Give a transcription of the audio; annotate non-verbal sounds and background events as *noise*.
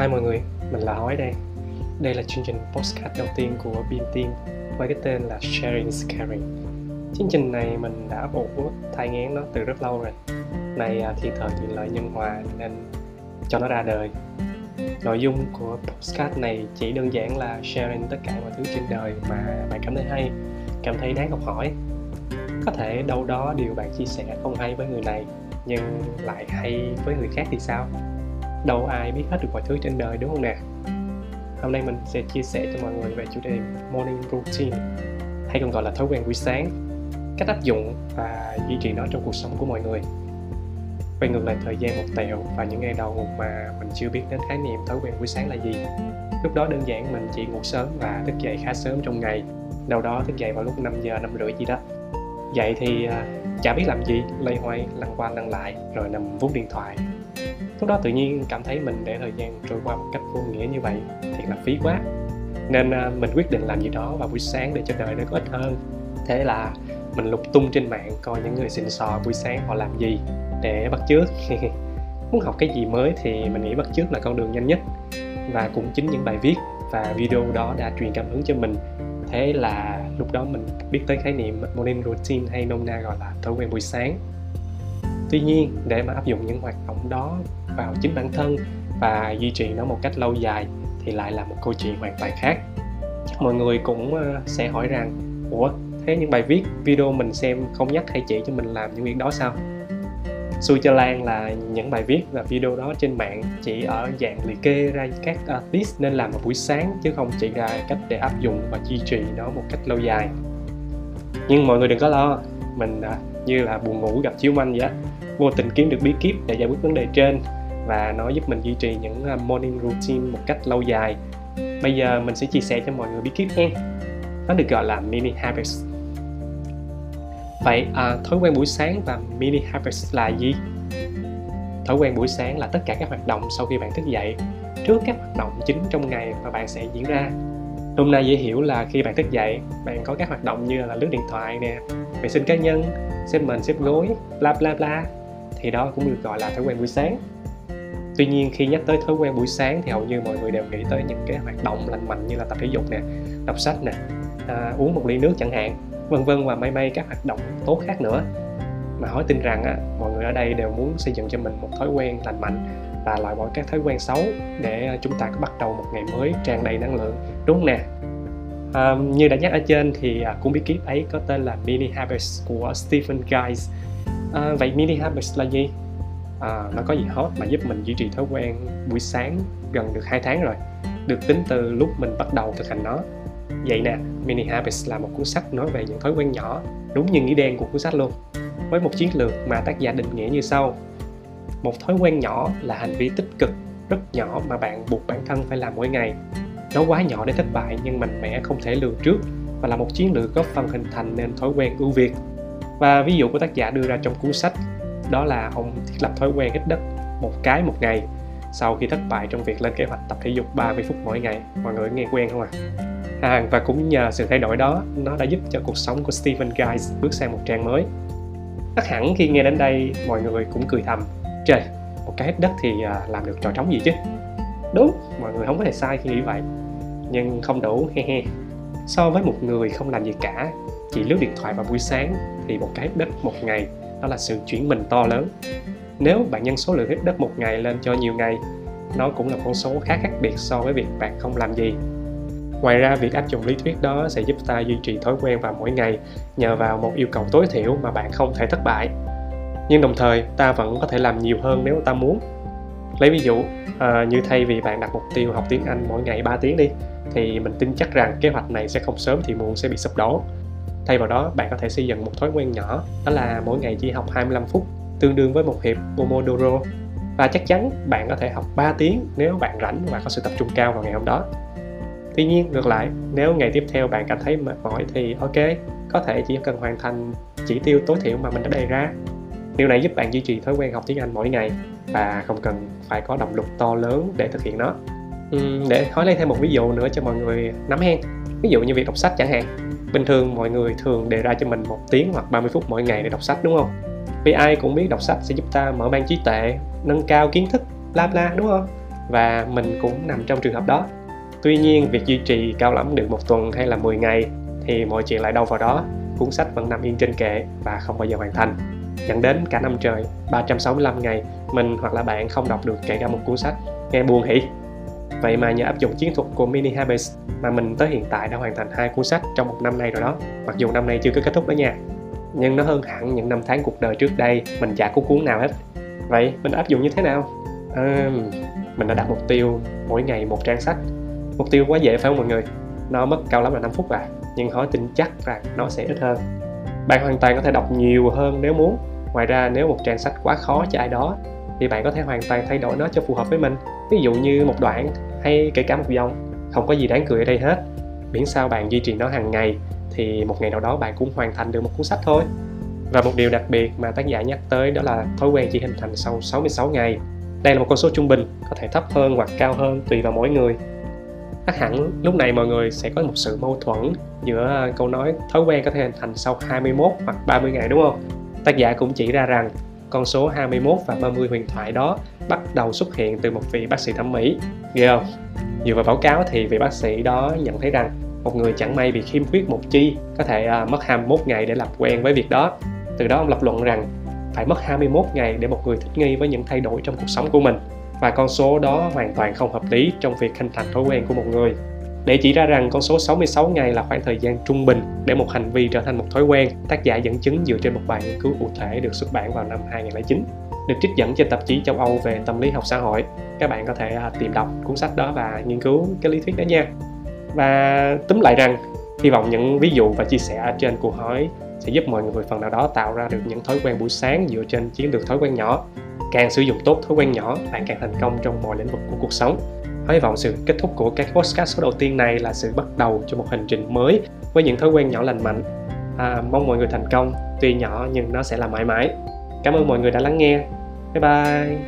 Hai mọi người, mình là Hói đây. Đây là chương trình postcard đầu tiên của Beam Team với cái tên là Sharing is Caring. Chương trình này mình đã ủ thai ngán nó từ rất lâu rồi. Này à, thì thời chuyện lợi nhân hòa nên cho nó ra đời. Nội dung của postcard này chỉ đơn giản là sharing tất cả mọi thứ trên đời mà bạn cảm thấy hay, cảm thấy đáng học hỏi. Có thể đâu đó điều bạn chia sẻ không hay với người này nhưng lại hay với người khác thì sao? Đâu ai biết hết được mọi thứ trên đời, đúng không nè? Hôm nay mình sẽ chia sẻ cho mọi người về chủ đề morning routine, hay còn gọi là thói quen buổi sáng, cách áp dụng và duy trì nó trong cuộc sống của mọi người. Quay ngược lại thời gian một tẹo và những ngày đầu mà mình chưa biết đến khái niệm thói quen buổi sáng là gì. Lúc đó đơn giản mình chỉ ngủ sớm và thức dậy khá sớm trong ngày, đâu đó thức dậy vào lúc 5 giờ, năm rưỡi gì đó. Dậy thì à, chả biết làm gì lây hoay, lăn qua lăn lại, rồi nằm vuốt điện thoại lúc đó tự nhiên cảm thấy mình để thời gian trôi qua một cách vô nghĩa như vậy, thiệt là phí quá. Nên à, mình quyết định làm gì đó vào buổi sáng để cho đời nó có ích hơn. Thế là mình lục tung trên mạng coi những người xịn sò buổi sáng họ làm gì để bắt chước. *laughs* Muốn học cái gì mới thì mình nghĩ bắt chước là con đường nhanh nhất. Và cũng chính những bài viết và video đó đã truyền cảm hứng cho mình. Thế là lúc đó mình biết tới khái niệm morning routine hay nôm na gọi là thói quen buổi sáng. Tuy nhiên, để mà áp dụng những hoạt động đó vào chính bản thân và duy trì nó một cách lâu dài thì lại là một câu chuyện hoàn toàn khác. Mọi người cũng ờ, sẽ hỏi rằng, ủa, thế những bài viết, video mình xem không nhắc hay chỉ cho mình làm những việc đó sao? Xui cho lan là những bài viết và video đó trên mạng chỉ ở dạng liệt kê ra các tips nên làm vào buổi sáng chứ không chỉ ra cách để áp dụng và duy trì nó một cách lâu dài. Nhưng mọi người đừng có lo, mình à, như là buồn ngủ gặp chiếu manh vậy á, vô tình kiếm được bí kíp để giải quyết vấn đề trên và nó giúp mình duy trì những à, morning routine một cách lâu dài. Bây giờ mình sẽ chia sẻ cho mọi người bí kíp nha nó được gọi là mini habits. Vậy à, thói quen buổi sáng và mini habits là gì? Thói quen buổi sáng là tất cả các hoạt động sau khi bạn thức dậy. Trước các hoạt động chính trong ngày mà bạn sẽ diễn ra. Hôm nay dễ hiểu là khi bạn thức dậy bạn có các hoạt động như là lướt điện thoại nè vệ sinh cá nhân xếp mền xếp gối bla bla bla. Thì đó cũng được gọi là thói quen buổi sáng tuy nhiên khi nhắc tới thói quen buổi sáng thì hầu như mọi người đều nghĩ tới những cái hoạt động lành mạnh như là tập thể dục nè đọc sách nè à, uống một ly nước chẳng hạn vân vân và may may các hoạt động tốt khác nữa. Mà hỏi tin rằng á, mọi người ở đây đều muốn xây dựng cho mình một thói quen lành mạnh và loại bỏ các thói quen xấu để à, chúng ta có bắt đầu một ngày mới tràn đầy năng lượng. Đúng không nè. À, như đã nhắc ở trên thì cũng cuốn bí kíp ấy có tên là Mini Habits của Stephen Guys à, vậy Mini Habits là gì? À, nó có gì hot mà giúp mình duy trì thói quen buổi sáng gần được 2 tháng rồi. Được tính từ lúc mình bắt đầu thực hành nó. Vậy nè Mini Habits là một cuốn sách nói về những thói quen nhỏ đúng như nghĩa đen của cuốn sách luôn. Với một chiến lược mà tác giả định nghĩa như sau. Một thói quen nhỏ là hành vi tích cực rất nhỏ mà bạn buộc bản thân phải làm mỗi ngày. Nó quá nhỏ để thất bại nhưng mạnh mẽ không thể lường trước và là một chiến lược góp phần hình thành nên thói quen ưu việt. Và ví dụ của tác giả đưa ra trong cuốn sách đó là ông thiết lập thói quen hít đất một cái một ngày sau khi thất bại trong việc lên kế hoạch tập thể dục 30 phút mỗi ngày. Mọi người nghe quen không à? à và cũng nhờ sự thay đổi đó, nó đã giúp cho cuộc sống của Stephen Guys bước sang một trang mới. Chắc hẳn khi nghe đến đây, mọi người cũng cười thầm, trời, một cái hít đất thì à, làm được trò trống gì chứ? Đúng, mọi người không có thể sai khi nghĩ vậy, nhưng không đủ, he he. So với một người không làm gì cả, chỉ lướt điện thoại vào buổi sáng thì một cái hít đất một ngày đó là sự chuyển mình to lớn. Nếu bạn nhân số lượng hít đất một ngày lên cho nhiều ngày nó cũng là con số khá khác biệt so với việc bạn không làm gì. Ngoài ra việc áp dụng lý thuyết đó sẽ giúp ta duy trì thói quen vào mỗi ngày nhờ vào một yêu cầu tối thiểu mà bạn không thể thất bại. Nhưng đồng thời ta vẫn có thể làm nhiều hơn nếu ta muốn. Lấy ví dụ à, như thay vì bạn đặt mục tiêu học tiếng Anh mỗi ngày 3 tiếng đi thì mình tin chắc rằng kế hoạch này sẽ không sớm thì muộn sẽ bị sụp đổ thay vào đó bạn có thể xây dựng một thói quen nhỏ đó là mỗi ngày chỉ học 25 phút tương đương với một hiệp Pomodoro. Và chắc chắn bạn có thể học 3 tiếng nếu bạn rảnh và có sự tập trung cao vào ngày hôm đó. Tuy nhiên ngược lại nếu ngày tiếp theo bạn cảm thấy mệt mỏi thì ok có thể chỉ cần hoàn thành chỉ tiêu tối thiểu mà mình đã đề ra. Điều này giúp bạn duy trì thói quen học tiếng anh mỗi ngày và không cần phải có động lực to lớn để thực hiện nó. Uhm, để nói lên thêm một ví dụ nữa cho mọi người nắm hen. Ví dụ như việc đọc sách chẳng hạn bình thường mọi người thường đề ra cho mình một tiếng hoặc 30 phút mỗi ngày để đọc sách, đúng không? Vì ai cũng biết đọc sách sẽ giúp ta mở mang trí tuệ, nâng cao kiến thức, bla bla, đúng không? Và mình cũng nằm trong trường hợp đó. Tuy nhiên, việc duy trì cao lắm được một tuần hay là 10 ngày thì mọi chuyện lại đâu vào đó. Cuốn sách vẫn nằm yên trên kệ và không bao giờ hoàn thành. Dẫn đến cả năm trời 365 ngày, mình hoặc là bạn không đọc được kể cả một cuốn sách. Nghe buồn hỉ vậy mà nhờ áp dụng chiến thuật của mini habits mà mình tới hiện tại đã hoàn thành hai cuốn sách trong một năm nay rồi đó. Mặc dù năm nay chưa có kết thúc đó nha nhưng nó hơn hẳn những năm tháng cuộc đời trước đây mình chả có cuốn nào hết. Vậy mình áp dụng như thế nào? À, mình đã đặt mục tiêu mỗi ngày một trang sách. Mục tiêu quá dễ phải không mọi người? Nó mất cao lắm là 5 phút à nhưng hỏi tin chắc rằng nó sẽ ít hơn. Bạn hoàn toàn có thể đọc nhiều hơn nếu muốn. Ngoài ra nếu một trang sách quá khó cho ai đó thì bạn có thể hoàn toàn thay đổi nó cho phù hợp với mình. Ví dụ như một đoạn, hay kể cả một dòng. Không có gì đáng cười ở đây hết. Miễn sao bạn duy trì nó hàng ngày, thì một ngày nào đó bạn cũng hoàn thành được một cuốn sách thôi. Và một điều đặc biệt mà tác giả nhắc tới đó là thói quen chỉ hình thành sau 66 ngày. Đây là một con số trung bình, có thể thấp hơn hoặc cao hơn tùy vào mỗi người. Chắc hẳn lúc này mọi người sẽ có một sự mâu thuẫn giữa câu nói thói quen có thể hình thành sau 21 hoặc 30 ngày, đúng không? Tác giả cũng chỉ ra rằng con số 21 và 30 huyền thoại đó bắt đầu xuất hiện từ một vị bác sĩ thẩm mỹ. Ghê không? Dựa vào báo cáo thì vị bác sĩ đó nhận thấy rằng một người chẳng may bị khiếm khuyết một chi có thể uh, mất 21 ngày để làm quen với việc đó. Từ đó ông lập luận rằng phải mất 21 ngày để một người thích nghi với những thay đổi trong cuộc sống của mình và con số đó hoàn toàn không hợp lý trong việc hình thành thói quen của một người. Để chỉ ra rằng con số 66 ngày là khoảng thời gian trung bình để một hành vi trở thành một thói quen, tác giả dẫn chứng dựa trên một bài nghiên cứu cụ thể được xuất bản vào năm 2009 được trích dẫn trên tạp chí châu Âu về tâm lý học xã hội. Các bạn có thể à, tìm đọc cuốn sách đó và nghiên cứu cái lý thuyết đó nha. Và túm lại rằng, hy vọng những ví dụ và chia sẻ trên cuộc hỏi sẽ giúp mọi người phần nào đó tạo ra được những thói quen buổi sáng dựa trên chiến lược thói quen nhỏ càng sử dụng tốt thói quen nhỏ bạn càng thành công trong mọi lĩnh vực của cuộc sống hy vọng sự kết thúc của các podcast số đầu tiên này là sự bắt đầu cho một hành trình mới với những thói quen nhỏ lành mạnh. À, mong mọi người thành công. Tuy nhỏ nhưng nó sẽ là mãi mãi. Cảm ơn mọi người đã lắng nghe. Bye bye.